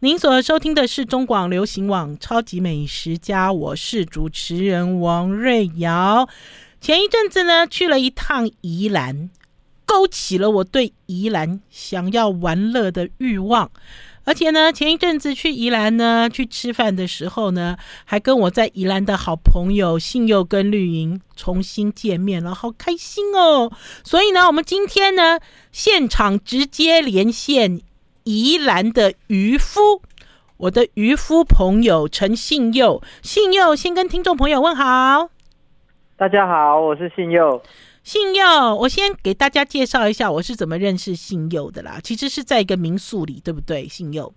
您所收听的是中广流行网《超级美食家》，我是主持人王瑞瑶。前一阵子呢，去了一趟宜兰，勾起了我对宜兰想要玩乐的欲望。而且呢，前一阵子去宜兰呢，去吃饭的时候呢，还跟我在宜兰的好朋友信佑跟绿莹重新见面了，好开心哦！所以呢，我们今天呢，现场直接连线。宜兰的渔夫，我的渔夫朋友陈信佑，信佑先跟听众朋友问好。大家好，我是信佑。信佑，我先给大家介绍一下我是怎么认识信佑的啦。其实是在一个民宿里，对不对？信佑。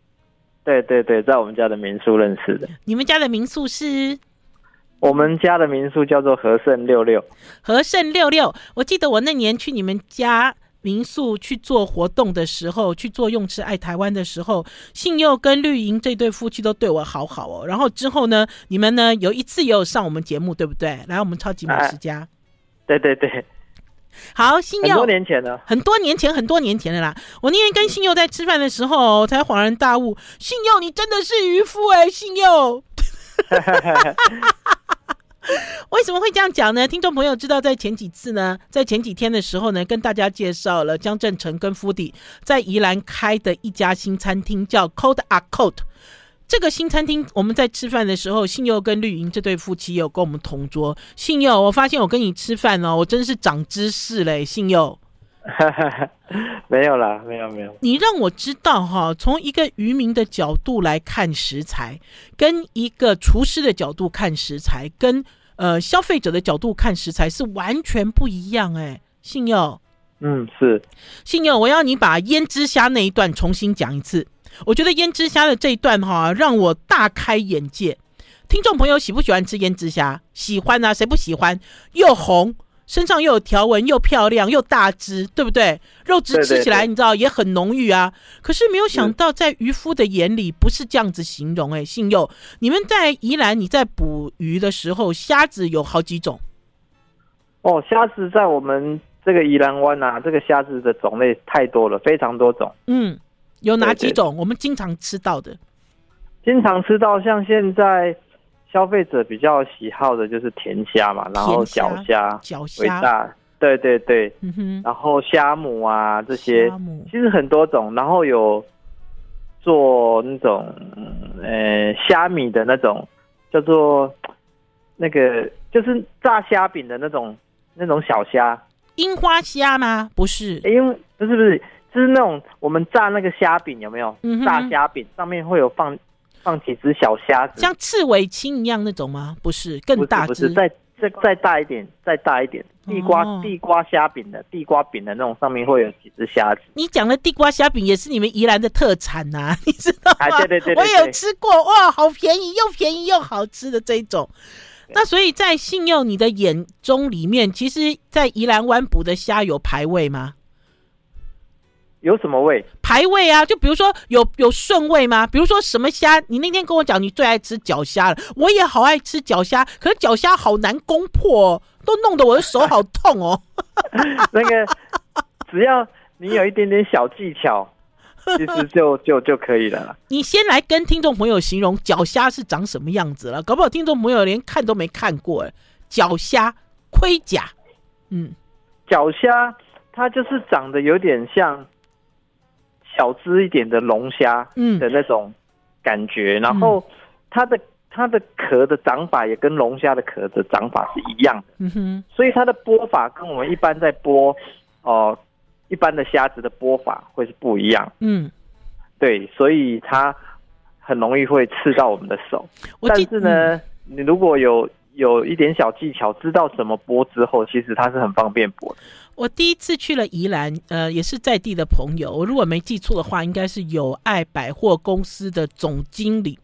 对对对，在我们家的民宿认识的。你们家的民宿是？我们家的民宿叫做和盛六六。和盛六六，我记得我那年去你们家。民宿去做活动的时候，去做用吃爱台湾的时候，信佑跟绿莹这对夫妻都对我好好哦。然后之后呢，你们呢有一次也有上我们节目，对不对？来我们超级美食家，啊、对对对，好，信佑很多年前了，很多年前很多年前的啦。我那天跟信佑在吃饭的时候，才恍然大悟，信佑你真的是渔夫哎，信祐。为什么会这样讲呢？听众朋友知道，在前几次呢，在前几天的时候呢，跟大家介绍了江振成跟 Foodie 在宜兰开的一家新餐厅，叫 Cold a Coat。这个新餐厅，我们在吃饭的时候，信佑跟绿莹这对夫妻有跟我们同桌。信佑，我发现我跟你吃饭哦，我真是长知识嘞，信佑。没有啦，没有没有。你让我知道哈，从一个渔民的角度来看食材，跟一个厨师的角度看食材，跟呃消费者的角度看食材是完全不一样哎。信佑，嗯，是信佑，我要你把胭脂虾那一段重新讲一次。我觉得胭脂虾的这一段哈，让我大开眼界。听众朋友喜不喜欢吃胭脂虾？喜欢啊，谁不喜欢？又红。身上又有条纹，又漂亮，又大只，对不对？肉质吃起来你知道也很浓郁啊。可是没有想到，在渔夫的眼里不是这样子形容。哎，信佑，你们在宜兰你在捕鱼的时候，虾子有好几种。哦，虾子在我们这个宜兰湾啊，这个虾子的种类太多了，非常多种。嗯，有哪几种？我们经常吃到的，经常吃到像现在。消费者比较喜好的就是甜虾嘛，然后脚虾、脚虾大，对对对，嗯哼，然后虾母啊这些，其实很多种，然后有做那种呃虾米的那种，叫做那个就是炸虾饼的那种那种小虾，樱花虾吗？不是，因为不是不是，就是那种我们炸那个虾饼有没有？嗯、炸虾饼上面会有放。放几只小虾子，像刺尾青一样那种吗？不是，更大只，再再再大一点，再大一点。地瓜、哦、地瓜虾饼的地瓜饼的那种，上面会有几只虾子。你讲的地瓜虾饼也是你们宜兰的特产呐、啊，你知道吗？啊、对，对，对对对，我有吃过，哇，好便宜，又便宜又好吃的这一种。那所以在信佑你的眼中里面，其实，在宜兰湾捕的虾有排位吗？有什么味？排位啊，就比如说有有顺位吗？比如说什么虾？你那天跟我讲你最爱吃脚虾了，我也好爱吃脚虾，可是脚虾好难攻破哦，都弄得我的手好痛哦。那个只要你有一点点小技巧，其实就就就可以了。你先来跟听众朋友形容脚虾是长什么样子了，搞不好听众朋友连看都没看过。脚虾盔甲，嗯，脚虾它就是长得有点像。小只一点的龙虾，嗯。的那种感觉，嗯、然后它的它的壳的长法也跟龙虾的壳的长法是一样的，嗯哼，所以它的剥法跟我们一般在剥哦、呃、一般的虾子的剥法会是不一样，嗯，对，所以它很容易会刺到我们的手，但是呢，嗯、你如果有有一点小技巧，知道怎么剥之后，其实它是很方便剥的。我第一次去了宜兰，呃，也是在地的朋友。我如果没记错的话，应该是友爱百货公司的总经理。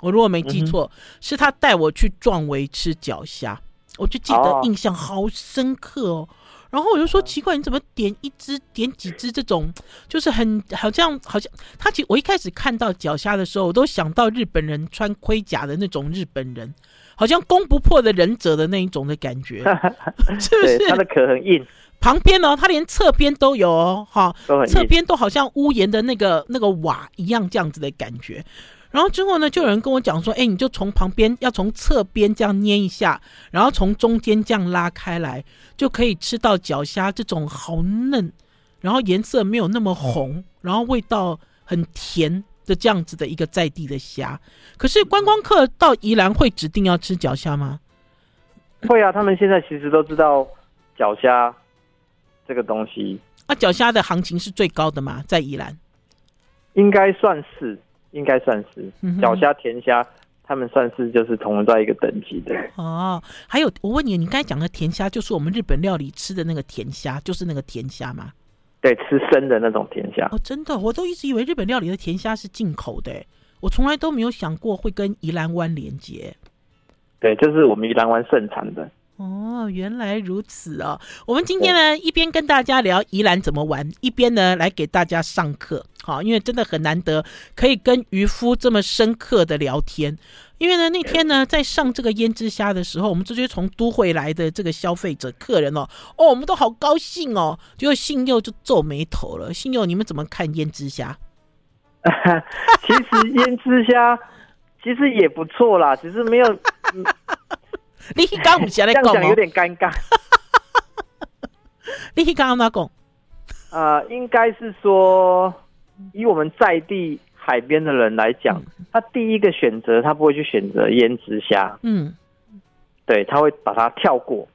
我如果没记错，嗯、是他带我去壮围吃脚虾，我就记得印象好深刻哦。然后我就说奇怪，你怎么点一只、点几只这种，就是很好像好像他其实我一开始看到脚虾的时候，我都想到日本人穿盔甲的那种日本人。好像攻不破的忍者的那一种的感觉，是不是？他的壳很硬。旁边哦，它连侧边都有哦，哈，侧边都好像屋檐的那个那个瓦一样，这样子的感觉。然后之后呢，就有人跟我讲说，哎，你就从旁边要从侧边这样捏一下，然后从中间这样拉开来，就可以吃到脚虾这种好嫩，然后颜色没有那么红，然后味道很甜的这样子的一个在地的虾。可是观光客到宜兰会指定要吃脚虾吗？会啊，他们现在其实都知道脚虾这个东西。那，脚虾的行情是最高的吗？在宜兰？应该算是。应该算是脚虾、甜虾，他们算是就是同在一个等级的哦。还有，我问你，你刚才讲的甜虾，就是我们日本料理吃的那个甜虾，就是那个甜虾吗？对，吃生的那种甜虾。哦，真的，我都一直以为日本料理的甜虾是进口的，我从来都没有想过会跟宜兰湾连接。对，就是我们宜兰湾盛产的。哦，原来如此哦。我们今天呢，一边跟大家聊宜兰怎么玩，一边呢来给大家上课。好，因为真的很难得可以跟渔夫这么深刻的聊天。因为呢，那天呢在上这个胭脂虾的时候，我们直接从都会来的这个消费者客人哦，哦，我们都好高兴哦。结果信佑就皱眉头了。信佑，你们怎么看胭脂虾？其实胭脂虾其实也不错啦，只是没有。你刚刚不是在讲？这样讲有点尴尬。你刚刚哪讲？呃，应该是说，以我们在地海边的人来讲，他第一个选择，他不会去选择胭脂虾。嗯，对，他会把它跳过。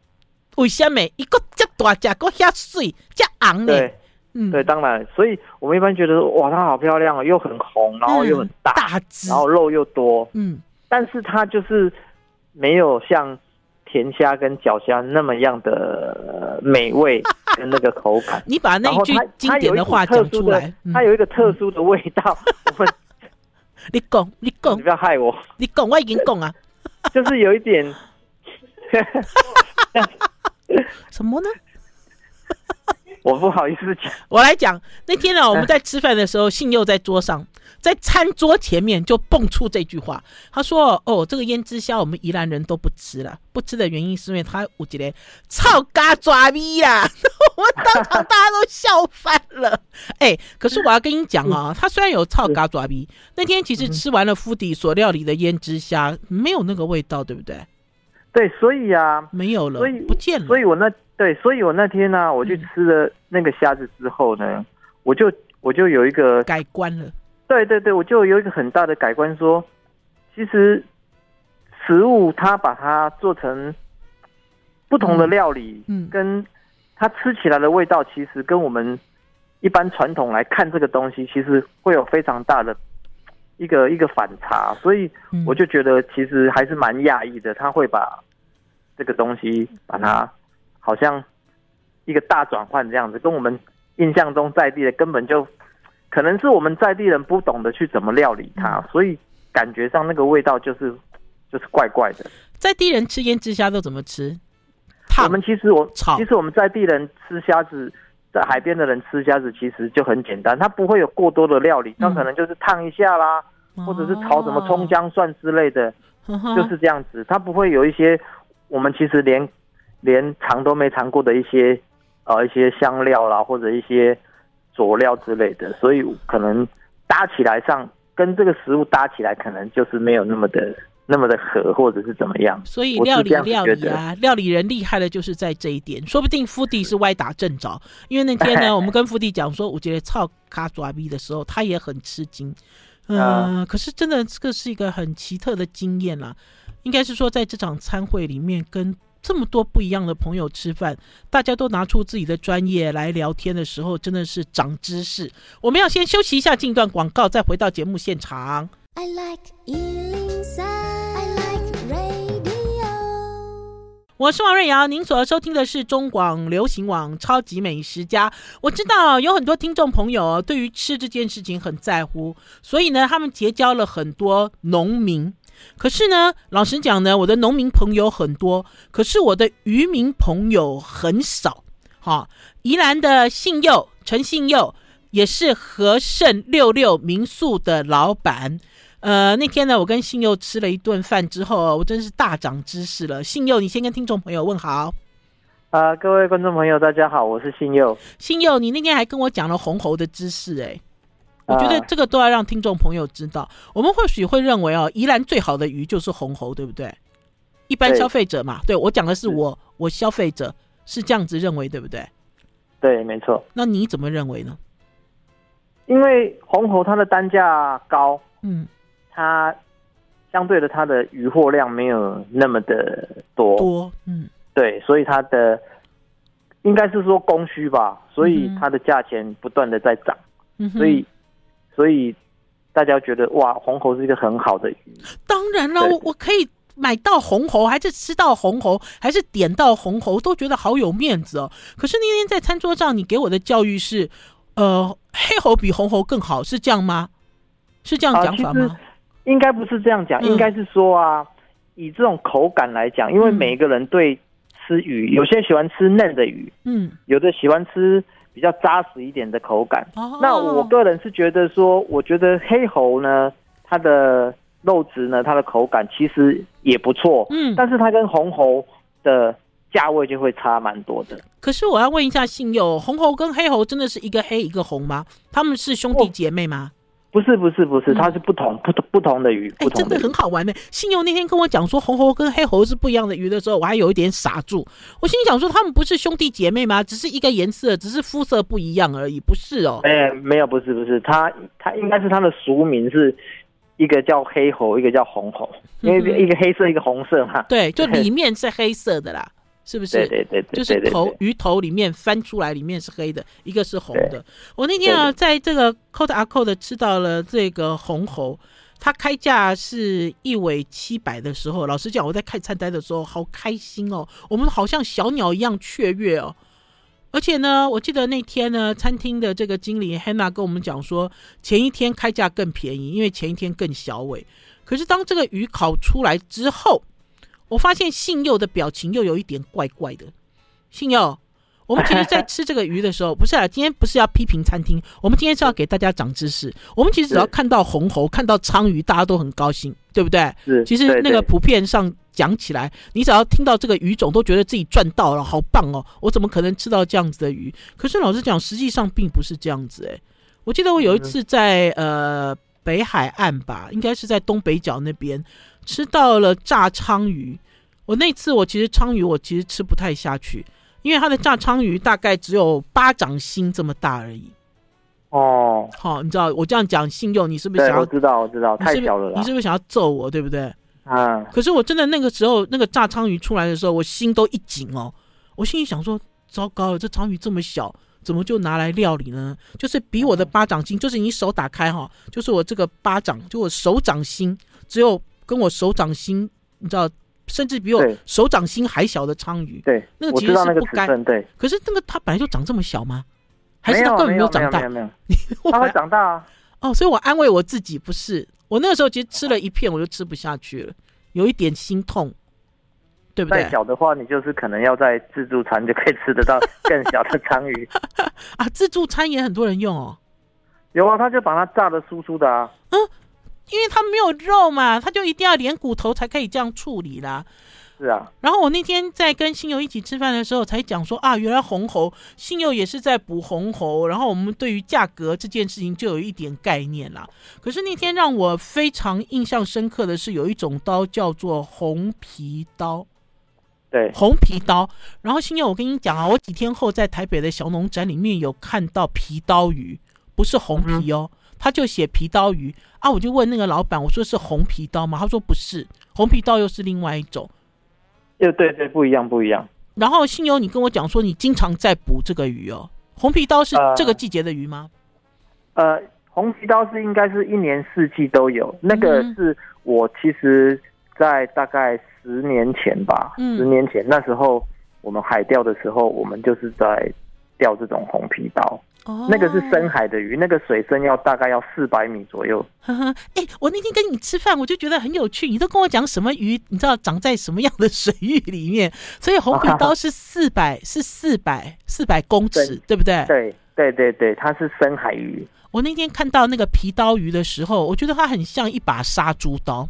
为什么？一个这大只，个遐水，这红的。对，嗯，对，当然，所以我们一般觉得，哇，它好漂亮哦，又很红，然后又很大，大只，然后肉又多。嗯，但是它就是没有像。甜虾跟脚虾那么样的美味 跟那个口感，你把那句经典的话讲出来，它有一个特殊的味道。你讲，你讲，你不要害我。你讲，我已经讲啊，就是有一点，什么呢？我不好意思讲，我来讲。那天呢，我们在吃饭的时候，信佑在桌上。在餐桌前面就蹦出这句话，他说：“哦，这个胭脂虾我们宜兰人都不吃了，不吃的原因是因为他 我觉得臭嘎爪逼呀！”我当场大家都笑翻了。哎，可是我要跟你讲啊，他虽然有臭嘎爪逼，那天其实吃完了夫邸所料理的胭脂虾，没有那个味道，对不对？对，所以啊，没有了，所以不见了。所以我那对，所以我那天呢、啊，我去吃了那个虾子之后呢，嗯、我就我就有一个改观了。对对对，我就有一个很大的改观，说，其实食物它把它做成不同的料理，嗯，跟它吃起来的味道，其实跟我们一般传统来看这个东西，其实会有非常大的一个一个反差，所以我就觉得其实还是蛮讶异的，他会把这个东西把它好像一个大转换这样子，跟我们印象中在地的根本就。可能是我们在地人不懂得去怎么料理它，所以感觉上那个味道就是就是怪怪的。在地人吃胭脂虾都怎么吃？我们其实我其实我们在地人吃虾子，在海边的人吃虾子其实就很简单，它不会有过多的料理，它可能就是烫一下啦，或者是炒什么葱姜蒜之类的，就是这样子。它不会有一些我们其实连连尝都没尝过的一些呃一些香料啦，或者一些。佐料之类的，所以可能搭起来上跟这个食物搭起来，可能就是没有那么的那么的合，或者是怎么样。所以料理料理啊，料理人厉害的就是在这一点。说不定福弟是歪打正着，因为那天呢，我们跟福弟讲说，我觉得操卡爪逼的时候，他也很吃惊。嗯、呃，可是真的这个是一个很奇特的经验啦。应该是说，在这场餐会里面跟。这么多不一样的朋友吃饭，大家都拿出自己的专业来聊天的时候，真的是长知识。我们要先休息一下，进段广告，再回到节目现场。I like 103, I like radio。我是王瑞瑶，您所收听的是中广流行网《超级美食家》。我知道有很多听众朋友对于吃这件事情很在乎，所以呢，他们结交了很多农民。可是呢，老实讲呢，我的农民朋友很多，可是我的渔民朋友很少。哈，宜兰的信佑陈信佑也是和盛六六民宿的老板。呃，那天呢，我跟信佑吃了一顿饭之后，我真是大长知识了。信佑，你先跟听众朋友问好。啊、呃，各位观众朋友，大家好，我是信佑。信佑，你那天还跟我讲了红猴的知识，哎，我觉得这个都要让听众朋友知道。呃、我们或许会认为哦，宜兰最好的鱼就是红喉，对不对？一般消费者嘛，对，对我讲的是我，我消费者是这样子认为，对不对？对，没错。那你怎么认为呢？因为红喉它的单价高，嗯，它相对的它的渔获量没有那么的多，多，嗯。对，所以它的应该是说供需吧，所以它的价钱不断的在涨，嗯、所以所以大家觉得哇，红喉是一个很好的鱼。当然了，我我可以买到红喉，还是吃到红喉，还是点到红喉，都觉得好有面子哦。可是那天在餐桌上，你给我的教育是，呃，黑喉比红喉更好，是这样吗？是这样讲法吗？应该不是这样讲，应该是说啊，嗯、以这种口感来讲，因为每一个人对。吃鱼，有些喜欢吃嫩的鱼，嗯，有的喜欢吃比较扎实一点的口感。哦，那我个人是觉得说，我觉得黑喉呢，它的肉质呢，它的口感其实也不错，嗯，但是它跟红喉的价位就会差蛮多的。可是我要问一下信佑，红猴跟黑猴真的是一个黑一个红吗？他们是兄弟姐妹吗？哦不是不是不是，它是不同、嗯、不同不同的鱼。哎、欸，真的很好玩呢。信佑那天跟我讲说红猴跟黑猴是不一样的鱼的时候，我还有一点傻住。我心里想说，他们不是兄弟姐妹吗？只是一个颜色，只是肤色不一样而已，不是哦。哎、欸，没有，不是不是，它它应该是它的俗名是一个叫黑猴，一个叫红猴，因为一个黑色，一个红色嘛。对，就 里面是黑色的啦。是不是？对对对，对，就是头鱼头里面翻出来，里面是黑的，一个是红的。我那天啊，在这个 Cote à Côte 的吃到了这个红喉，它开价是一尾七百的时候，老实讲，我在看菜单的时候好开心哦，我们好像小鸟一样雀跃哦。而且呢，我记得那天呢，餐厅的这个经理 Hannah 跟我们讲说，前一天开价更便宜，因为前一天更小尾。可是当这个鱼烤出来之后，我发现信佑的表情又有一点怪怪的。信佑，我们其实，在吃这个鱼的时候，不是啊，今天不是要批评餐厅，我们今天是要给大家长知识。我们其实只要看到红喉、看到鲳鱼，大家都很高兴，对不对？是。其实那个普遍上讲起来，你只要听到这个鱼种，都觉得自己赚到了，好棒哦！我怎么可能吃到这样子的鱼？可是老实讲，实际上并不是这样子。哎，我记得我有一次在呃北海岸吧，应该是在东北角那边。吃到了炸鲳鱼，我那次我其实鲳鱼我其实吃不太下去，因为它的炸鲳鱼大概只有巴掌心这么大而已。哦，好，你知道我这样讲，信用你是不是想要？我知道，我知道，太小了。你是不是想要揍我，对不对？嗯。可是我真的那个时候那个炸鲳鱼出来的时候，我心都一紧哦。我心里想说，糟糕了，这鲳鱼这么小，怎么就拿来料理呢？就是比我的巴掌心，就是你手打开哈，就是我这个巴掌，就我手掌心只有。跟我手掌心，你知道，甚至比我手掌心还小的鲳鱼，对，那个其实是不该。对，可是那个它本来就长这么小吗？还是它根本没有长大？没有，没有，没有，它会长大啊。哦，所以我安慰我自己，不是我那个时候其实吃了一片，我就吃不下去了，有一点心痛，对不对？再小的话，你就是可能要在自助餐就可以吃得到更小的鲳鱼 啊。自助餐也很多人用哦。有啊，他就把它炸的酥酥的啊。嗯。因为它没有肉嘛，它就一定要连骨头才可以这样处理啦。是啊。然后我那天在跟新友一起吃饭的时候，才讲说啊，原来红喉新友也是在补红喉。然后我们对于价格这件事情就有一点概念啦。可是那天让我非常印象深刻的是，有一种刀叫做红皮刀。对，红皮刀。然后新友，我跟你讲啊，我几天后在台北的小农展里面有看到皮刀鱼，不是红皮哦。嗯他就写皮刀鱼啊，我就问那个老板，我说是红皮刀吗？他说不是，红皮刀又是另外一种。又对对，不一样不一样。然后信友，你跟我讲说你经常在捕这个鱼哦。红皮刀是这个季节的鱼吗？呃，呃，红皮刀是应该是一年四季都有。那个是我其实，在大概十年前吧，嗯，十年前那时候我们海钓的时候，我们就是在钓这种红皮刀。哦，那个是深海的鱼，那个水深要大概要四百米左右。呵呵，哎，我那天跟你吃饭，我就觉得很有趣。你都跟我讲什么鱼，你知道长在什么样的水域里面？所以红皮刀是四百，是四百四百公尺，对不对？对对对对，它是深海鱼。我那天看到那个皮刀鱼的时候，我觉得它很像一把杀猪刀。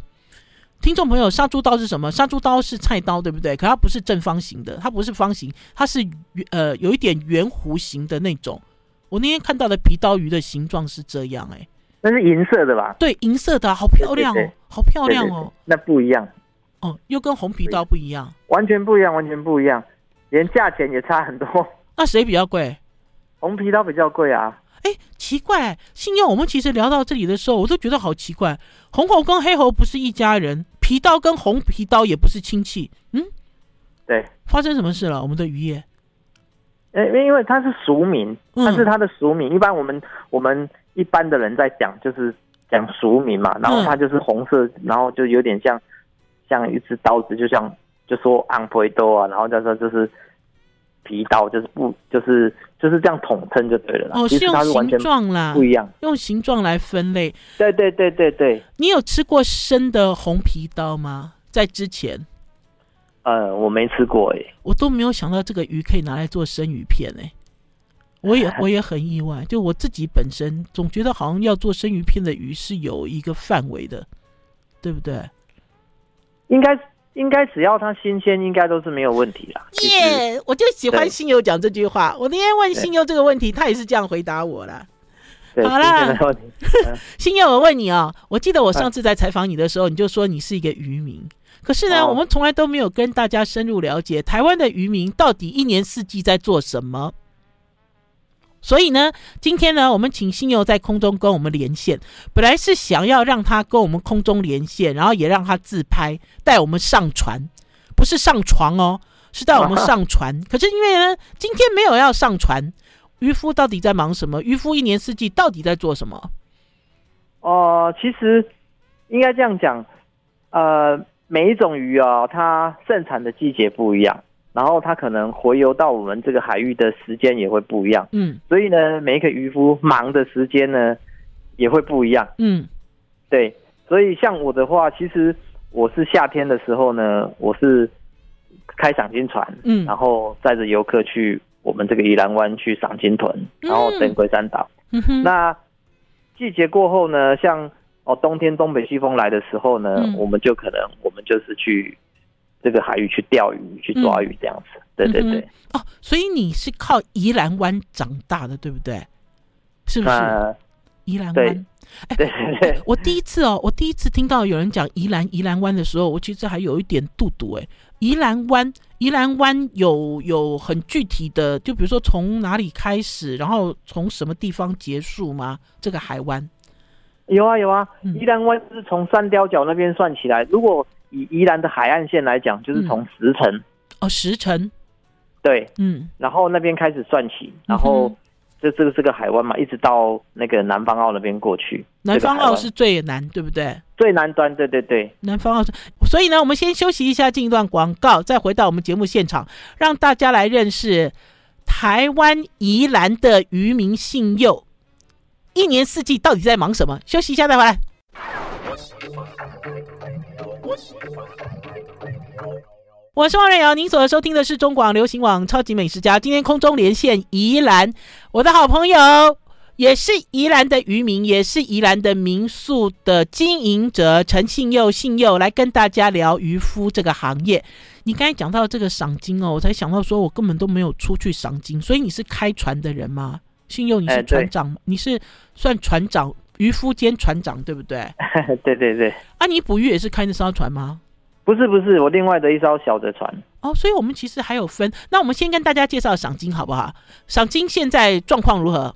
听众朋友，杀猪刀是什么？杀猪刀是菜刀，对不对？可它不是正方形的，它不是方形，它是呃有一点圆弧形的那种。我那天看到的皮刀鱼的形状是这样，哎，那是银色的吧？对，银色的，好漂亮哦，好漂亮哦。那不一样哦，又跟红皮刀不一样，完全不一样，完全不一样，连价钱也差很多。那谁比较贵？红皮刀比较贵啊。哎，奇怪，信用，我们其实聊到这里的时候，我都觉得好奇怪，红猴跟黑猴不是一家人。皮刀跟红皮刀也不是亲戚，嗯，对，发生什么事了？我们的渔业，呃，因为它是俗名，它是它的俗名。嗯、一般我们我们一般的人在讲，就是讲俗名嘛。然后它就是红色，嗯、然后就有点像像一只刀子，就像就说昂培多啊，然后叫做就是皮刀，就是不就是。就是这样统称就对了啦。哦，是用形状啦，不一样，用形状来分类。对对对对对。你有吃过生的红皮刀吗？在之前？呃，我没吃过哎。我都没有想到这个鱼可以拿来做生鱼片哎。我也 我也很意外，就我自己本身总觉得好像要做生鱼片的鱼是有一个范围的，对不对？应该。应该只要它新鲜，应该都是没有问题啦。耶，我就喜欢新友讲这句话。我那天问新友这个问题，他也是这样回答我啦。好啦，新友，我问你哦，我记得我上次在采访你的时候，你就说你是一个渔民。可是呢，我们从来都没有跟大家深入了解台湾的渔民到底一年四季在做什么。所以呢，今天呢，我们请新友在空中跟我们连线。本来是想要让他跟我们空中连线，然后也让他自拍，带我们上船，不是上床哦，是带我们上船。可是因为呢，今天没有要上船，渔夫到底在忙什么？渔夫一年四季到底在做什么？哦、呃，其实应该这样讲，呃，每一种鱼啊，它盛产的季节不一样。然后它可能回游到我们这个海域的时间也会不一样，嗯，所以呢，每一个渔夫忙的时间呢也会不一样，嗯，对，所以像我的话，其实我是夏天的时候呢，我是开赏金船，嗯，然后载着游客去我们这个宜兰湾去赏金豚，然后登龟山岛。那季节过后呢，像哦冬天东北季风来的时候呢，嗯，我们就可能我们就是去。这个海域去钓鱼、去抓鱼这样子，嗯、对对对、嗯。哦，所以你是靠宜兰湾长大的，对不对？是不是？呃、宜兰湾。哎、对，对，对。我第一次哦，我第一次听到有人讲宜兰宜兰湾的时候，我其实还有一点肚肚哎。宜兰湾，宜兰湾有有很具体的，就比如说从哪里开始，然后从什么地方结束吗？这个海湾？有啊有啊，宜兰湾是从三貂角那边算起来，如果。以宜兰的海岸线来讲，就是从石城、嗯、哦，石城，对，嗯，然后那边开始算起，然后这这个是个海湾嘛，一直到那个南方澳那边过去。南方澳是最南，对不对？最南端，对对对。南方澳是，所以呢，我们先休息一下，进一段广告，再回到我们节目现场，让大家来认识台湾宜兰的渔民信佑，一年四季到底在忙什么？休息一下再回来。我是王瑞瑶，您所收听的是中广流行网《超级美食家》。今天空中连线宜兰，我的好朋友也是宜兰的渔民，也是宜兰的民宿的经营者陈信佑，信佑来跟大家聊渔夫这个行业。你刚才讲到这个赏金哦，我才想到说，我根本都没有出去赏金，所以你是开船的人吗？信佑，你是船长，欸、你是算船长？渔夫兼船长，对不对？对对对。啊，你捕鱼也是开那艘船吗？不是不是，我另外的一艘小的船。哦，所以我们其实还有分。那我们先跟大家介绍赏金好不好？赏金现在状况如何？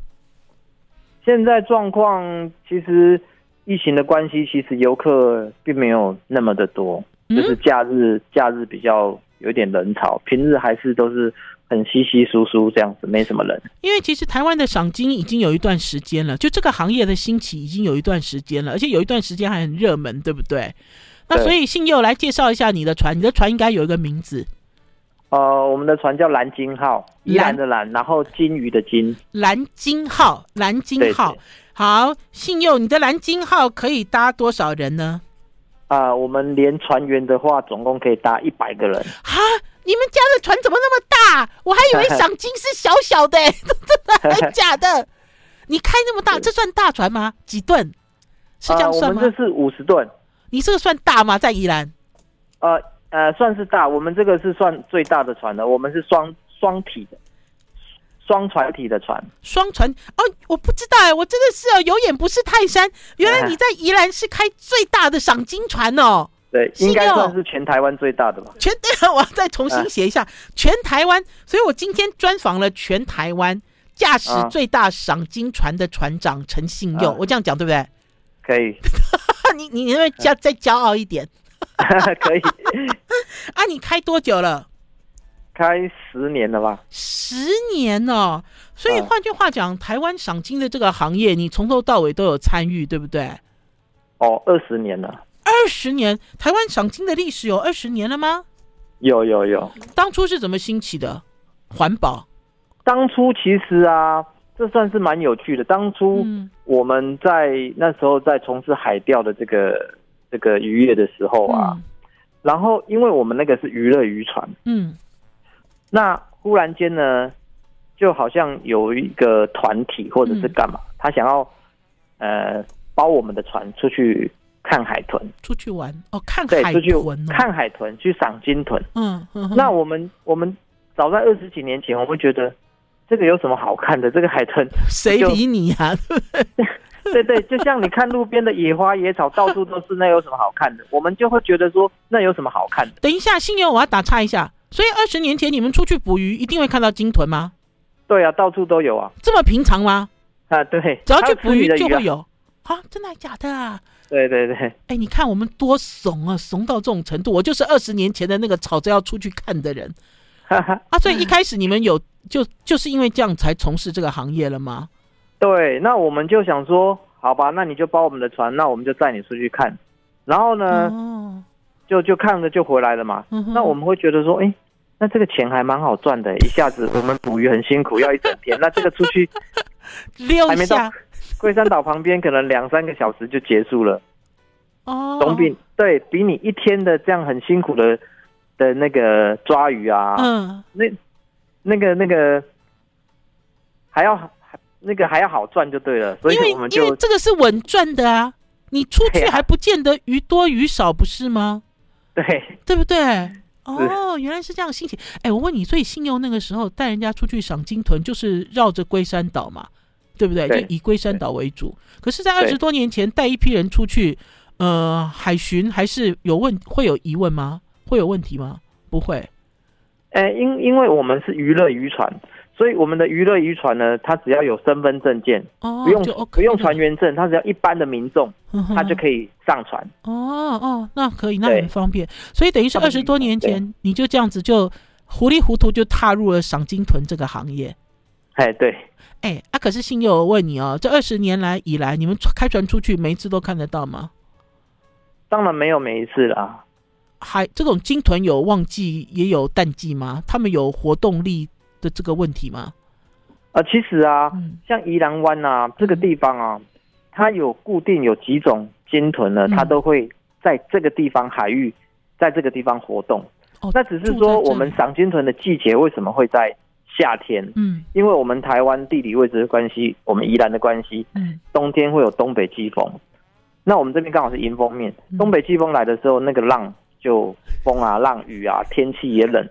现在状况其实疫情的关系，其实游客并没有那么的多，嗯、就是假日假日比较有点人潮，平日还是都是。很稀稀疏疏这样子，没什么人。因为其实台湾的赏金已经有一段时间了，就这个行业的兴起已经有一段时间了，而且有一段时间还很热门，对不对？那所以信佑来介绍一下你的船，你的船应该有一个名字。呃，我们的船叫蓝鲸号，依然的蓝，然后金鱼的金。蓝鲸号，蓝鲸号。好，信佑，你的蓝鲸号可以搭多少人呢？啊、呃，我们连船员的话，总共可以搭一百个人。哈？你们家的船怎么那么大？我还以为赏金是小小的，真的还假的？你开那么大，这算大船吗？几吨？是这样算吗？呃、我们这是五十吨。你这个算大吗？在宜兰？呃呃，算是大。我们这个是算最大的船了，我们是双双体的。双船体的船，双船哦，我不知道哎，我真的是哦，有眼不识泰山。原来你在宜兰是开最大的赏金船哦。对，应该算是全台湾最大的吧。全，我要再重新写一下，全台湾。所以我今天专访了全台湾驾驶最大赏金船的船长陈信佑。我这样讲对不对？可以。你你能不能骄再骄傲一点？可以。啊，你开多久了？开十年了吧？十年哦，所以换句话讲，台湾赏金的这个行业，你从头到尾都有参与，对不对？哦，二十年了。二十年，台湾赏金的历史有二十年了吗？有有有。当初是怎么兴起的？环保。当初其实啊，这算是蛮有趣的。当初我们在那时候在从事海钓的这个这个渔业的时候啊，嗯、然后因为我们那个是娱乐渔船，嗯。那忽然间呢，就好像有一个团体或者是干嘛，嗯、他想要呃包我们的船出去看海豚，出去玩哦，看海豚、哦，对，出去看海豚，去赏金豚。嗯嗯。那我们我们早在二十几年前，我们觉得这个有什么好看的？这个海豚 谁理你啊？对对，就像你看路边的野花野草，到处都是，那有什么好看的？我们就会觉得说，那有什么好看的？等一下，信友，我要打岔一下。所以二十年前你们出去捕鱼，一定会看到鲸豚吗？对啊，到处都有啊。这么平常吗？啊，对，只要去捕鱼就会有。啊，真的还假的啊？对对对。哎，你看我们多怂啊，怂到这种程度。我就是二十年前的那个吵着要出去看的人。啊，所以一开始你们有就就是因为这样才从事这个行业了吗？对，那我们就想说，好吧，那你就包我们的船，那我们就载你出去看。然后呢？哦就就看着就回来了嘛，嗯、那我们会觉得说，哎、欸，那这个钱还蛮好赚的，一下子我们捕鱼很辛苦，要一整天，那这个出去 还没到 龟山岛旁边，可能两三个小时就结束了，哦，总比对比你一天的这样很辛苦的的那个抓鱼啊，嗯，那那个那个还要那个还要好赚就对了，所以我们就这个是稳赚的啊，你出去还不见得鱼多鱼少，不是吗？对，对不对？哦，原来是这样心情。哎，我问你，所以信用那个时候带人家出去赏金豚，就是绕着龟山岛嘛，对不对？对，就以龟山岛为主。可是，在二十多年前带一批人出去，呃，海巡还是有问，会有疑问吗？会有问题吗？不会。哎，因因为我们是娱乐渔船。所以我们的娱乐渔船呢，它只要有身份证件，哦、不用 OK, 不用船员证，它只要一般的民众，嗯、它就可以上船。哦哦，那可以，那很方便。所以等于是二十多年前，你就这样子就糊里糊涂就踏入了赏金豚这个行业。哎，对。哎，啊，可是信佑我问你哦，这二十年来以来，你们开船出去，每一次都看得到吗？当然没有每一次啦。还这种鲸豚有旺季也有淡季吗？他们有活动力的这个问题吗？呃，其实啊，嗯、像宜兰湾啊这个地方啊，它有固定有几种鲸豚呢，嗯、它都会在这个地方海域，在这个地方活动。哦，那只是说我们赏鲸豚的季节为什么会在夏天？嗯，因为我们台湾地理位置的关系，我们宜兰的关系，嗯，冬天会有东北季风，那我们这边刚好是迎风面，嗯、东北季风来的时候，那个浪就风啊、浪雨啊，天气也冷。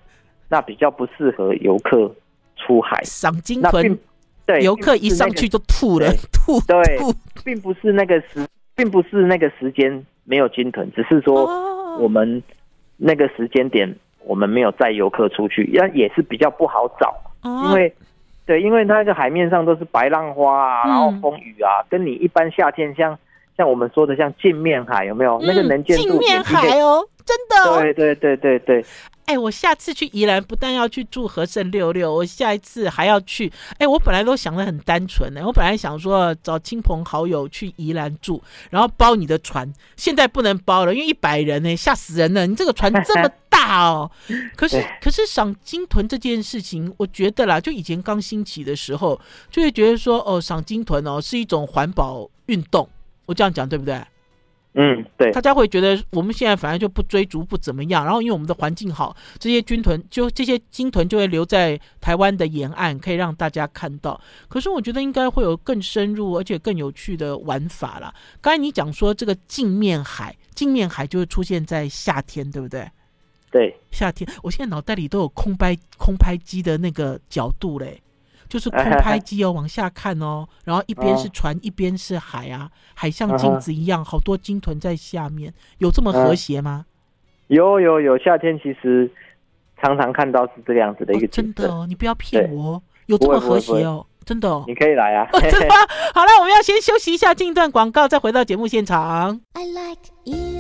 那比较不适合游客出海。赏金豚，对，游客一上去就吐了，吐对，并不是那个时，并不是那个时间没有金豚，只是说我们那个时间点我们没有载游客出去，那也是比较不好找，因为对，因为那个海面上都是白浪花啊，然后风雨啊，跟你一般夏天像像我们说的像镜面海有没有？那个能见度镜面海哦，真的，对对对对对。哎，我下次去宜兰不但要去住和盛六六，我下一次还要去。哎，我本来都想得很单纯呢，我本来想说找亲朋好友去宜兰住，然后包你的船。现在不能包了，因为一百人呢，吓死人了。你这个船这么 大哦。可是，可是赏金豚这件事情，我觉得啦，就以前刚兴起的时候，就会觉得说，哦，赏金豚哦是一种环保运动。我这样讲对不对？嗯，对，大家会觉得我们现在反而就不追逐不怎么样，然后因为我们的环境好，这些军屯就这些鲸豚就会留在台湾的沿岸，可以让大家看到。可是我觉得应该会有更深入而且更有趣的玩法啦。刚才你讲说这个镜面海，镜面海就会出现在夏天，对不对？对，夏天，我现在脑袋里都有空拍空拍机的那个角度嘞。就是 空拍机哦，往下看哦，然后一边是船，一边是海啊，海像镜子一样，好多鲸豚在下面，有这么和谐吗？有有有，夏天其实常常看到是这个样子的一个景色。真的哦，你不要骗我，有这么和谐哦，真的哦。你可以来啊，真的吗？好了，我们要先休息一下，进一段广告，再回到节目现场。I like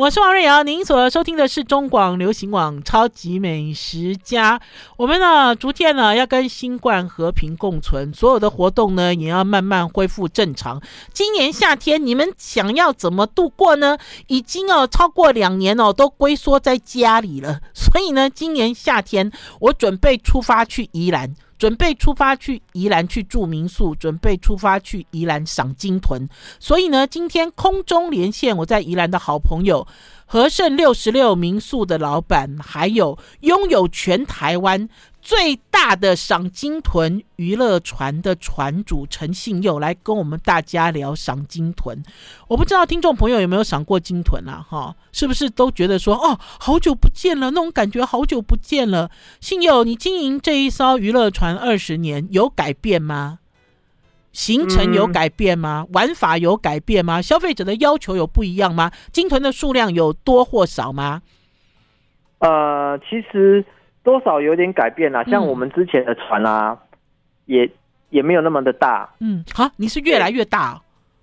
我是王瑞瑶，您所收听的是中广流行网《超级美食家》。我们呢，逐渐呢要跟新冠和平共存，所有的活动呢也要慢慢恢复正常。今年夏天你们想要怎么度过呢？已经哦超过两年哦都龟缩在家里了，所以呢，今年夏天我准备出发去宜兰。准备出发去宜兰去住民宿，准备出发去宜兰赏金屯。所以呢，今天空中连线我在宜兰的好朋友和盛六十六民宿的老板，还有拥有全台湾。最大的赏金豚娱乐船的船主陈信佑来跟我们大家聊赏金豚。我不知道听众朋友有没有赏过金豚啊？哈，是不是都觉得说哦，好久不见了，那种感觉好久不见了。信佑，你经营这一艘娱乐船二十年，有改变吗？行程有改变吗？嗯、玩法有改变吗？消费者的要求有不一样吗？鲸豚的数量有多或少吗？呃，其实。多少有点改变啦，像我们之前的船啊，嗯、也也没有那么的大。嗯，好，你是越来越大、哦。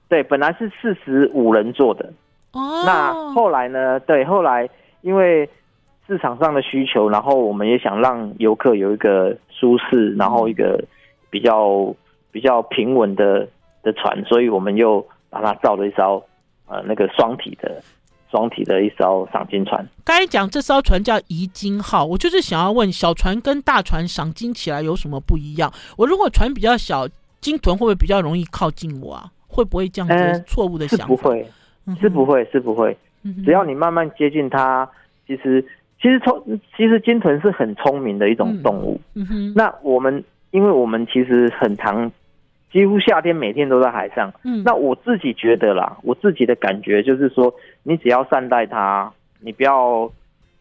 对，本来是四十五人坐的。哦。那后来呢？对，后来因为市场上的需求，然后我们也想让游客有一个舒适，然后一个比较比较平稳的的船，所以我们又把它造了一艘呃那个双体的。双体的一艘赏金船。刚才讲这艘船叫怡金号，我就是想要问，小船跟大船赏金起来有什么不一样？我如果船比较小，鲸豚会不会比较容易靠近我啊？会不会这样子错误的想法？是不会，是不会，是不会。只要你慢慢接近它，其实其实聪，其实鲸豚是很聪明的一种动物。嗯哼。那我们，因为我们其实很常。几乎夏天每天都在海上，嗯，那我自己觉得啦，我自己的感觉就是说，你只要善待它，你不要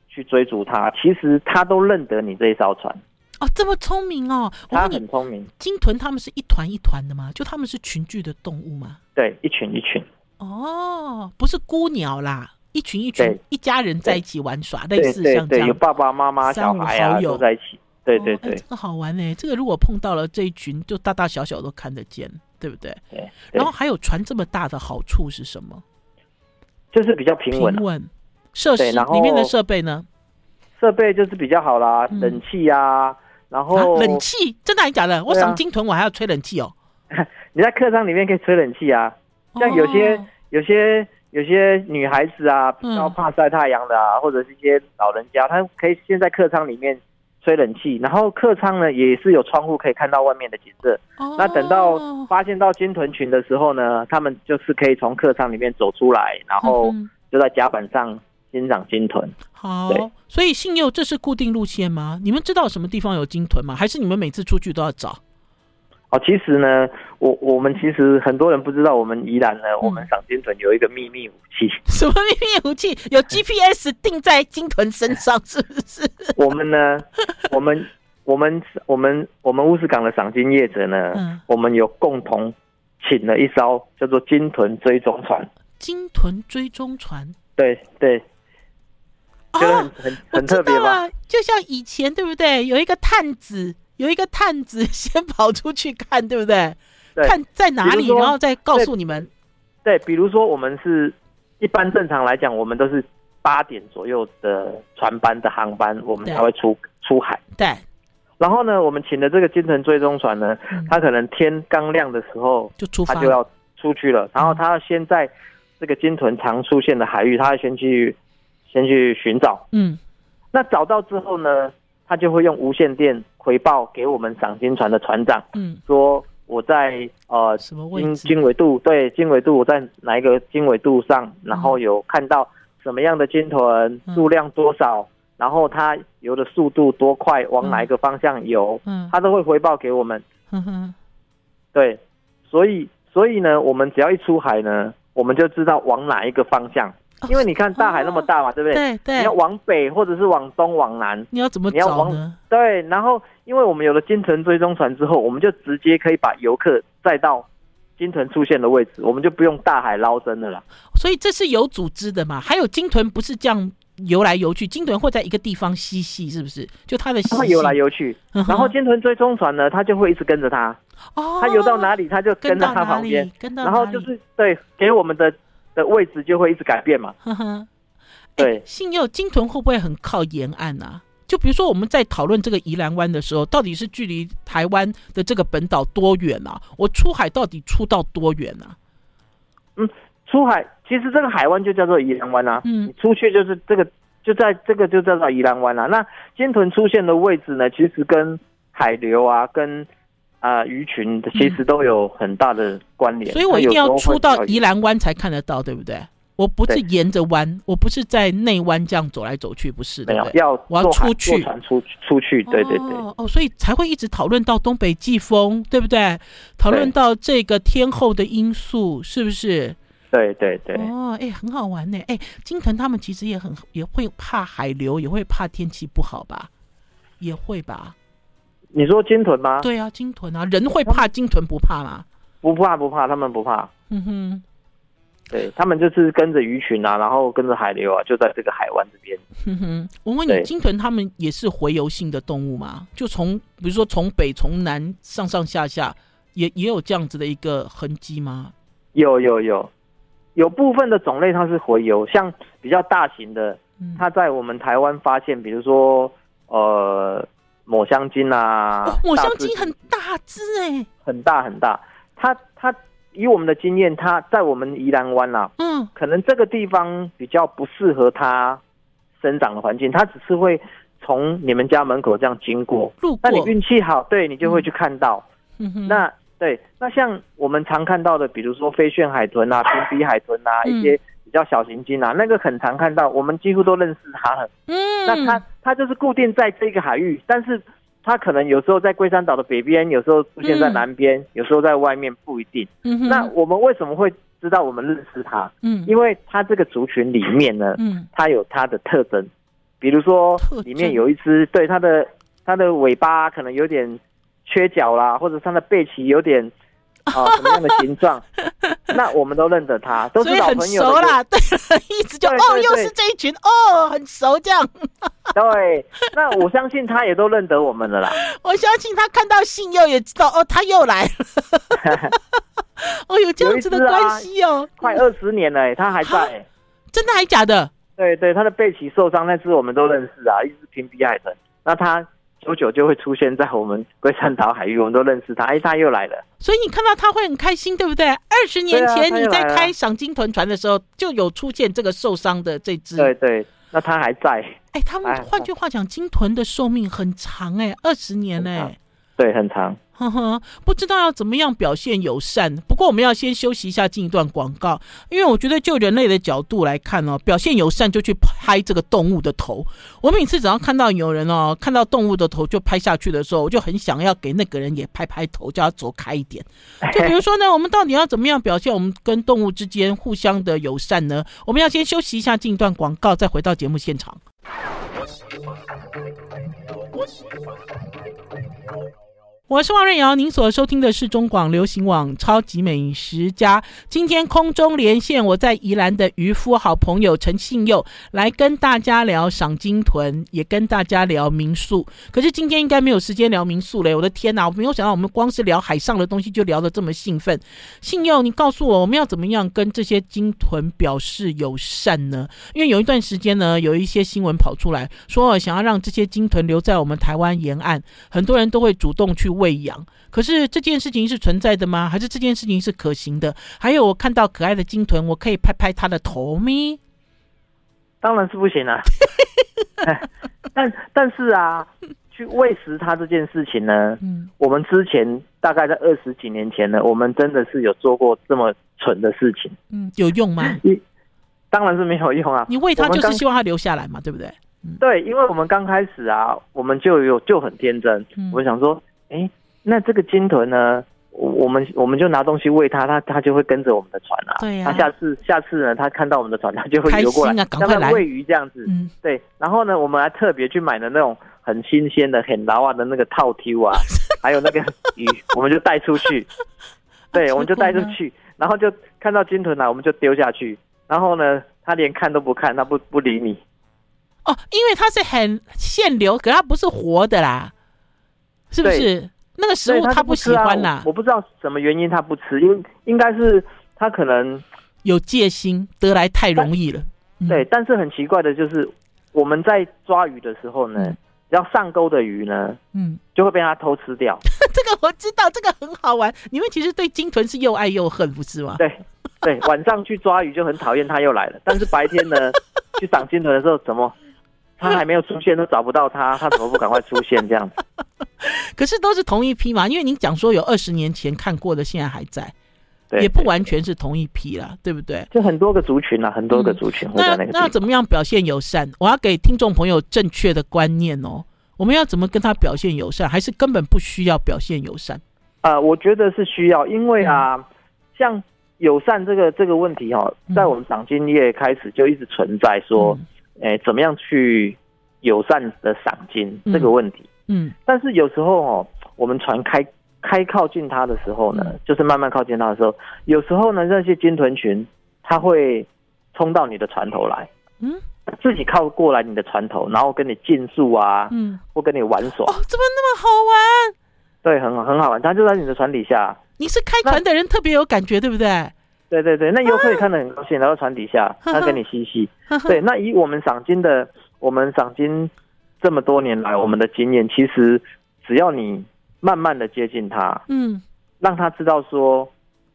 去追逐它，其实它都认得你这一艘船。哦，这么聪明哦，它很聪明。鲸豚它们是一团一团的吗？就它们是群聚的动物吗？对，一群一群。哦，不是孤鸟啦，一群一群，一家人在一起玩耍，类似像这样，有爸爸妈妈、小孩啊都在一起。对对对，这个好玩呢。这个如果碰到了这一群，就大大小小都看得见，对不对？对。然后还有船这么大的好处是什么？就是比较平稳。平稳。设施里面的设备呢？设备就是比较好啦，冷气啊，然后冷气真的还是假的？我赏金豚我还要吹冷气哦。你在客舱里面可以吹冷气啊，像有些有些有些女孩子啊，比较怕晒太阳的啊，或者是一些老人家，她可以先在客舱里面。吹冷气，然后客舱呢也是有窗户可以看到外面的景色。Oh. 那等到发现到鲸豚群的时候呢，他们就是可以从客舱里面走出来，然后就在甲板上欣赏鲸豚。好，所以信佑这是固定路线吗？你们知道什么地方有鲸豚吗？还是你们每次出去都要找？哦，其实呢，我我们其实很多人不知道，我们宜兰呢，嗯、我们赏金豚有一个秘密武器。什么秘密武器？有 GPS 定 在金豚身上，是不是？我们呢，我们我们我们我们乌石港的赏金业者呢，嗯、我们有共同请了一艘叫做金豚追踪船。金豚追踪船？对对。觉得很很很特别吧？就像以前对不对？有一个探子。有一个探子 先跑出去看，对不对？对，看在哪里，然后再告诉你们。对，比如说我们是一般正常来讲，我们都是八点左右的船班的航班，我们才会出出海。对。然后呢，我们请的这个金豚追踪船呢，它可能天刚亮的时候就出发，它就要出去了。然后它要先在这个金豚常出现的海域，它要先去先去寻找。嗯。那找到之后呢，他就会用无线电回报给我们赏金船的船长，嗯，说我在呃什么位置？经纬度对经纬度我在哪一个经纬度上，然后有看到什么样的鲸豚数量多少，嗯、然后它游的速度多快，往哪一个方向游，嗯，它都会回报给我们。嗯哼，对，所以所以呢，我们只要一出海呢，我们就知道往哪一个方向。因为你看大海那么大嘛，哦、对不对？对对。你要往北或者是往东往南，你要怎么往对，然后因为我们有了金豚追踪船之后，我们就直接可以把游客载到金豚出现的位置，我们就不用大海捞针的了。所以这是有组织的嘛？还有金豚不是这样游来游去，金豚会在一个地方嬉戏，是不是？就它的它会游来游去，然后金豚追踪船呢，它就会一直跟着它。哦。它游到哪里，它就跟着它旁边，然后就是对给我们的。的位置就会一直改变嘛。呵呵，对。信祐，鲸豚会不会很靠沿岸啊？就比如说我们在讨论这个宜兰湾的时候，到底是距离台湾的这个本岛多远啊？我出海到底出到多远啊？嗯，出海其实这个海湾就叫做宜兰湾啊。嗯，你出去就是这个，就在这个就叫做宜兰湾啊。那鲸豚出现的位置呢，其实跟海流啊，跟啊，鱼群其实都有很大的关联，所以我一定要出到宜兰湾才看得到，对不对？我不是沿着湾，我不是在内湾这样走来走去，不是的。没有，要我要出去，出出去，对对对。哦，所以才会一直讨论到东北季风，对不对？讨论到这个天后的因素，是不是？对对对。哦，哎，很好玩呢。哎，金腾他们其实也很也会怕海流，也会怕天气不好吧？也会吧。你说鲸豚吗？对啊，鲸豚啊，人会怕鲸豚不怕吗？不怕不怕，他们不怕。嗯哼，对他们就是跟着鱼群啊，然后跟着海流啊，就在这个海湾这边。哼哼，我问你，鲸豚他们也是洄游性的动物吗？就从比如说从北从南上上下下，也也有这样子的一个痕迹吗？有有有，有部分的种类它是洄游，像比较大型的，它在我们台湾发现，比如说呃。抹香鲸啊，哦、抹香鲸很大只哎，很大很大。它它以我们的经验，它在我们宜兰湾啊，嗯，可能这个地方比较不适合它生长的环境，它只是会从你们家门口这样经过。路过，那你运气好，对你就会去看到。嗯哼，那对，那像我们常看到的，比如说飞旋海豚啊、平鼻海豚啊，嗯、一些。比较小型鲸啊，那个很常看到，我们几乎都认识它了。嗯，那它它就是固定在这个海域，但是它可能有时候在龟山岛的北边，有时候出现在南边，嗯、有时候在外面，不一定。嗯哼，那我们为什么会知道我们认识它？嗯，因为它这个族群里面呢，嗯，它有它的特征，比如说里面有一只，对它的它的尾巴可能有点缺角啦，或者它的背鳍有点。啊、哦，什么样的形状？那我们都认得他，都是老朋友。熟啦，对，一直就哦，又是这一群哦，很熟这样。对，那我相信他也都认得我们了啦。我相信他看到信又也知道哦，他又来了。哦，有这样子的关系哦，快二十年了，他还在。真的还假的？对对，他的背鳍受伤那只我们都认识啊，一只瓶鼻海豚。那他。久久就会出现在我们龟山岛海域，我们都认识他。哎，他又来了，所以你看到他会很开心，对不对？二十年前你在开赏鲸豚船的时候，就有出现这个受伤的这只。对对，那他还在。哎，他们换句话讲，鲸豚的寿命很长哎，二十年哎，对，很长。不知道要怎么样表现友善。不过我们要先休息一下，进一段广告。因为我觉得就人类的角度来看哦，表现友善就去拍这个动物的头。我每次只要看到有人哦，看到动物的头就拍下去的时候，我就很想要给那个人也拍拍头，叫他走开一点。就比如说呢，我们到底要怎么样表现我们跟动物之间互相的友善呢？我们要先休息一下，进一段广告，再回到节目现场。我是王瑞瑶，您所收听的是中广流行网《超级美食家》。今天空中连线我在宜兰的渔夫好朋友陈信佑，来跟大家聊赏鲸豚，也跟大家聊民宿。可是今天应该没有时间聊民宿嘞！我的天哪，我没有想到我们光是聊海上的东西就聊得这么兴奋。信佑，你告诉我，我们要怎么样跟这些鲸豚表示友善呢？因为有一段时间呢，有一些新闻跑出来说，想要让这些鲸豚留在我们台湾沿岸，很多人都会主动去。喂养，可是这件事情是存在的吗？还是这件事情是可行的？还有，我看到可爱的鲸豚，我可以拍拍它的头咪？当然是不行啊！但但是啊，去喂食它这件事情呢，嗯，我们之前大概在二十几年前呢，我们真的是有做过这么蠢的事情，嗯，有用吗？当然是没有用啊！你喂它就是希望它留下来嘛，对不对？对，因为我们刚开始啊，我们就有就很天真，嗯、我们想说，哎，那这个金豚呢，我们我们就拿东西喂它，它它就会跟着我们的船啊。对呀、啊。它下次下次呢，它看到我们的船，它就会游过来，像喂鱼这样子。嗯。对，然后呢，我们还特别去买了那种很新鲜的、很老啊的那个套 Q 啊，还有那个鱼，我们就带出去。对，我们就带出去，然后就看到金豚来，我们就丢下去。然后呢，它连看都不看，它不不理你。哦，因为它是很限流，可它不是活的啦，是不是？那个食物他不喜欢啦、啊。我不知道什么原因他不吃，应应该是他可能有戒心，得来太容易了。对，但是很奇怪的就是我们在抓鱼的时候呢，嗯、只要上钩的鱼呢，嗯，就会被它偷吃掉。这个我知道，这个很好玩。你们其实对鲸豚是又爱又恨，不是吗？对对，晚上去抓鱼就很讨厌它又来了，但是白天呢，去赏鲸豚的时候怎么？他还没有出现，都找不到他，他怎么不赶快出现这样子？可是都是同一批嘛，因为您讲说有二十年前看过的，现在还在，对，也不完全是同一批啦，对不对？就很多个族群啊，很多个族群会在那。那那怎么样表现友善？我要给听众朋友正确的观念哦。我们要怎么跟他表现友善？还是根本不需要表现友善？啊、呃，我觉得是需要，因为啊，嗯、像友善这个这个问题哦，在我们赏金业开始就一直存在说。嗯哎，怎么样去友善的赏金这个问题？嗯，嗯，但是有时候哦，我们船开开靠近它的时候呢，嗯、就是慢慢靠近它的时候，有时候呢，那些鲸豚群它会冲到你的船头来，嗯，自己靠过来你的船头，然后跟你竞速啊，嗯，或跟你玩耍。哦，怎么那么好玩？对，很好，很好玩。它就在你的船底下。你是开船的人，特别有感觉，对不对？对对对，那游客也看得很高兴，来到船底下，他跟你嬉戏。对，那以我们赏金的，我们赏金这么多年来，我们的经验，其实只要你慢慢的接近他，嗯，让他知道说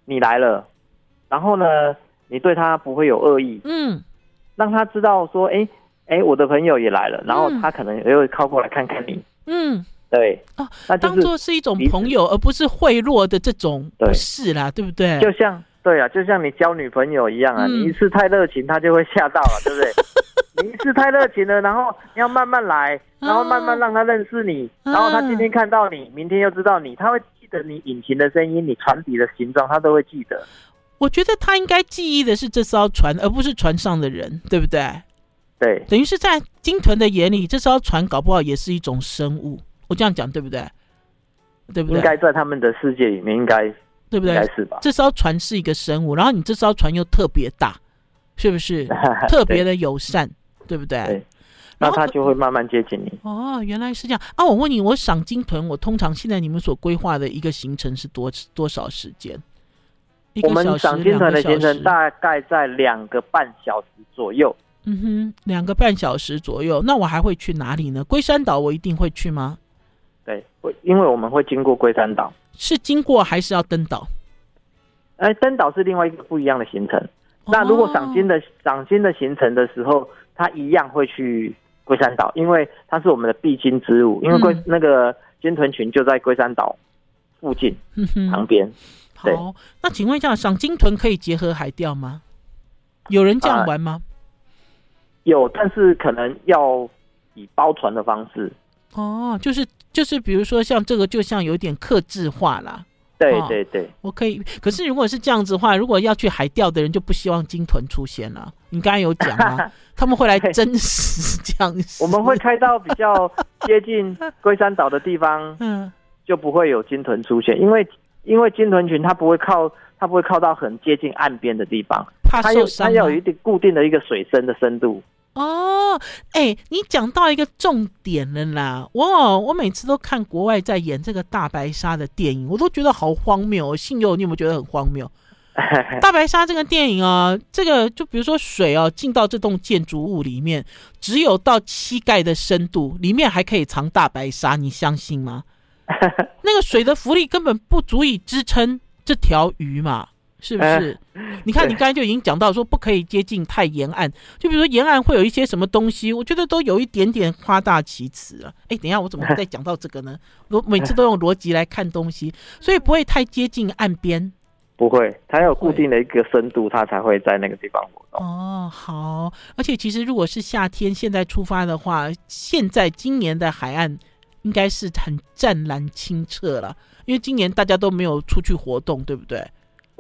你来了，然后呢，你对他不会有恶意，嗯，让他知道说，哎哎，我的朋友也来了，然后他可能也会靠过来看看你，嗯，对，哦，那当做是一种朋友，而不是贿赂的这种，不是啦，对不对？就像。对啊，就像你交女朋友一样啊，嗯、你一次太热情，她就会吓到了，对不对？你一次太热情了，然后你要慢慢来，然后慢慢让他认识你，啊、然后他今天看到你，明天又知道你，他会记得你引擎的声音，你船底的形状，他都会记得。我觉得他应该记忆的是这艘船，而不是船上的人，对不对？对，等于是在金豚的眼里，这艘船搞不好也是一种生物。我这样讲对不对？对不对？应该在他们的世界里面，应该。对不对？是吧？这艘船是一个生物，然后你这艘船又特别大，是不是？特别的友善，对，对不对？对。然后它就会慢慢接近你。哦，原来是这样啊！我问你，我赏金豚，我通常现在你们所规划的一个行程是多多少时间？我们赏金豚的行程大概在两个半小时左右。嗯哼，两个半小时左右。那我还会去哪里呢？龟山岛我一定会去吗？对，会，因为我们会经过龟山岛。是经过还是要登岛？哎，登岛是另外一个不一样的行程。哦、那如果赏金的赏金的行程的时候，他一样会去龟山岛，因为它是我们的必经之路。因为龟、嗯、那个鲸豚群就在龟山岛附近、嗯、旁边。对好，那请问一下，赏金豚可以结合海钓吗？有人这样玩吗？呃、有，但是可能要以包船的方式。哦，就是就是，比如说像这个，就像有点克制化啦。对对对，我可以。可是如果是这样子的话，如果要去海钓的人就不希望鲸豚出现了。你刚才有讲啊，他们会来真实这样子。我们会开到比较接近龟山岛的地方，嗯，就不会有鲸豚出现，因为因为鲸豚群它不会靠，它不会靠到很接近岸边的地方，怕受伤。它要有一定固定的一个水深的深度。哦，哎、欸，你讲到一个重点了啦！哇我每次都看国外在演这个大白鲨的电影，我都觉得好荒谬。信佑，你有没有觉得很荒谬？大白鲨这个电影啊，这个就比如说水啊进到这栋建筑物里面，只有到膝盖的深度，里面还可以藏大白鲨，你相信吗？那个水的浮力根本不足以支撑这条鱼嘛。是不是？呃、你看，你刚才就已经讲到说不可以接近太沿岸，就比如说沿岸会有一些什么东西，我觉得都有一点点夸大其词啊。哎，等一下，我怎么会再 讲到这个呢？我每次都用逻辑来看东西，所以不会太接近岸边。不会，它有固定的一个深度，它才会在那个地方活动。哦，好。而且其实如果是夏天现在出发的话，现在今年的海岸应该是很湛蓝清澈了，因为今年大家都没有出去活动，对不对？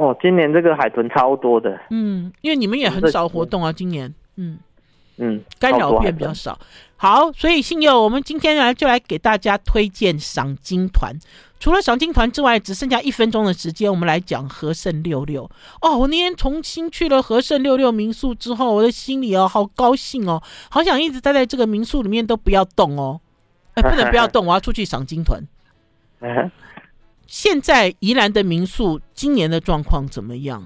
哦，今年这个海豚超多的。嗯，因为你们也很少活动啊，今年。嗯嗯，干扰变比较少。好，所以信佑，我们今天来就来给大家推荐赏金团。除了赏金团之外，只剩下一分钟的时间，我们来讲和盛六六哦。我那天重新去了和盛六六民宿之后，我的心里哦好高兴哦，好想一直待在这个民宿里面都不要动哦。哎，不能不要动，我要出去赏金团。现在宜兰的民宿今年的状况怎么样？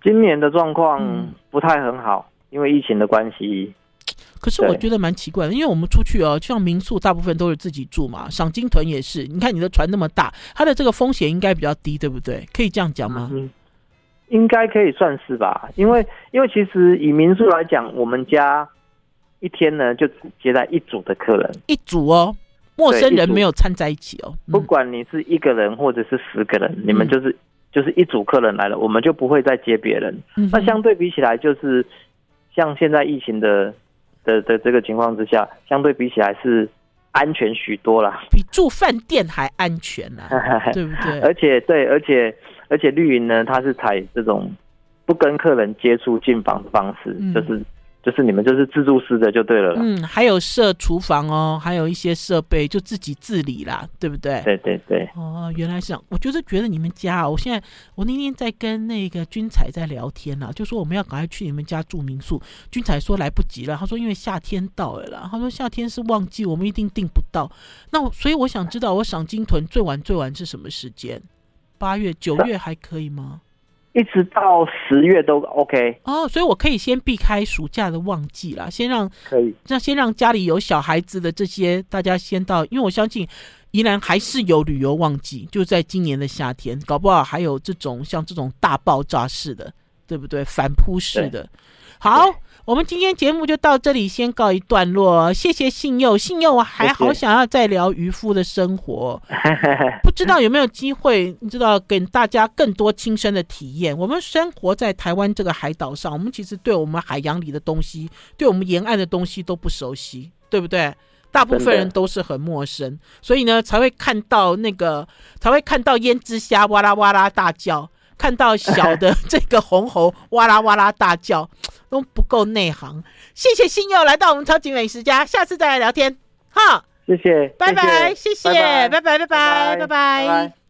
今年的状况不太很好，嗯、因为疫情的关系。可是我觉得蛮奇怪的，因为我们出去哦，像民宿大部分都是自己住嘛，赏金屯也是。你看你的船那么大，它的这个风险应该比较低，对不对？可以这样讲吗？嗯，应该可以算是吧。因为因为其实以民宿来讲，我们家一天呢就只接待一组的客人，一组哦，陌生人没有掺在一起哦。不管你是一个人或者是十个人，嗯，你们就是就是一组客人来了，我们就不会再接别人。嗯，那相对比起来，就是像现在疫情的。的的这个情况之下，相对比起来是安全许多了，比住饭店还安全啊，对不对？而且对，而且而且绿营呢，它是采这种不跟客人接触进房的方式，嗯、就是。就是你们就是自助式的就对了，嗯，还有设厨房哦，还有一些设备就自己自理啦，对不对？对对对。哦，原来是这样。我就是觉得你们家啊，我现在我那天在跟那个君彩在聊天啦，就说我们要赶快去你们家住民宿。君彩说来不及了，他说因为夏天到了啦，他说夏天是旺季，我们一定订不到。那所以我想知道，我赏金屯最晚最晚是什么时间？八月、九月还可以吗？一直到十月都 OK 哦，所以我可以先避开暑假的旺季啦，先让可以，那先让家里有小孩子的这些大家先到，因为我相信宜兰还是有旅游旺季，就在今年的夏天，搞不好还有这种像这种大爆炸式的，对不对？反扑式的，好。我们今天节目就到这里，先告一段落。谢谢信佑，信佑我还好想要再聊渔夫的生活，不知道有没有机会，你知道给大家更多亲身的体验。我们生活在台湾这个海岛上，我们其实对我们海洋里的东西，对我们沿岸的东西都不熟悉，对不对？大部分人都是很陌生，所以呢，才会看到那个，才会看到胭脂虾哇啦哇啦大叫。看到小的这个红猴哇啦哇啦大叫，都不够内行。谢谢新佑来到我们超级美食家，下次再来聊天。哈，谢谢，拜拜，谢谢，拜拜，拜拜，拜拜。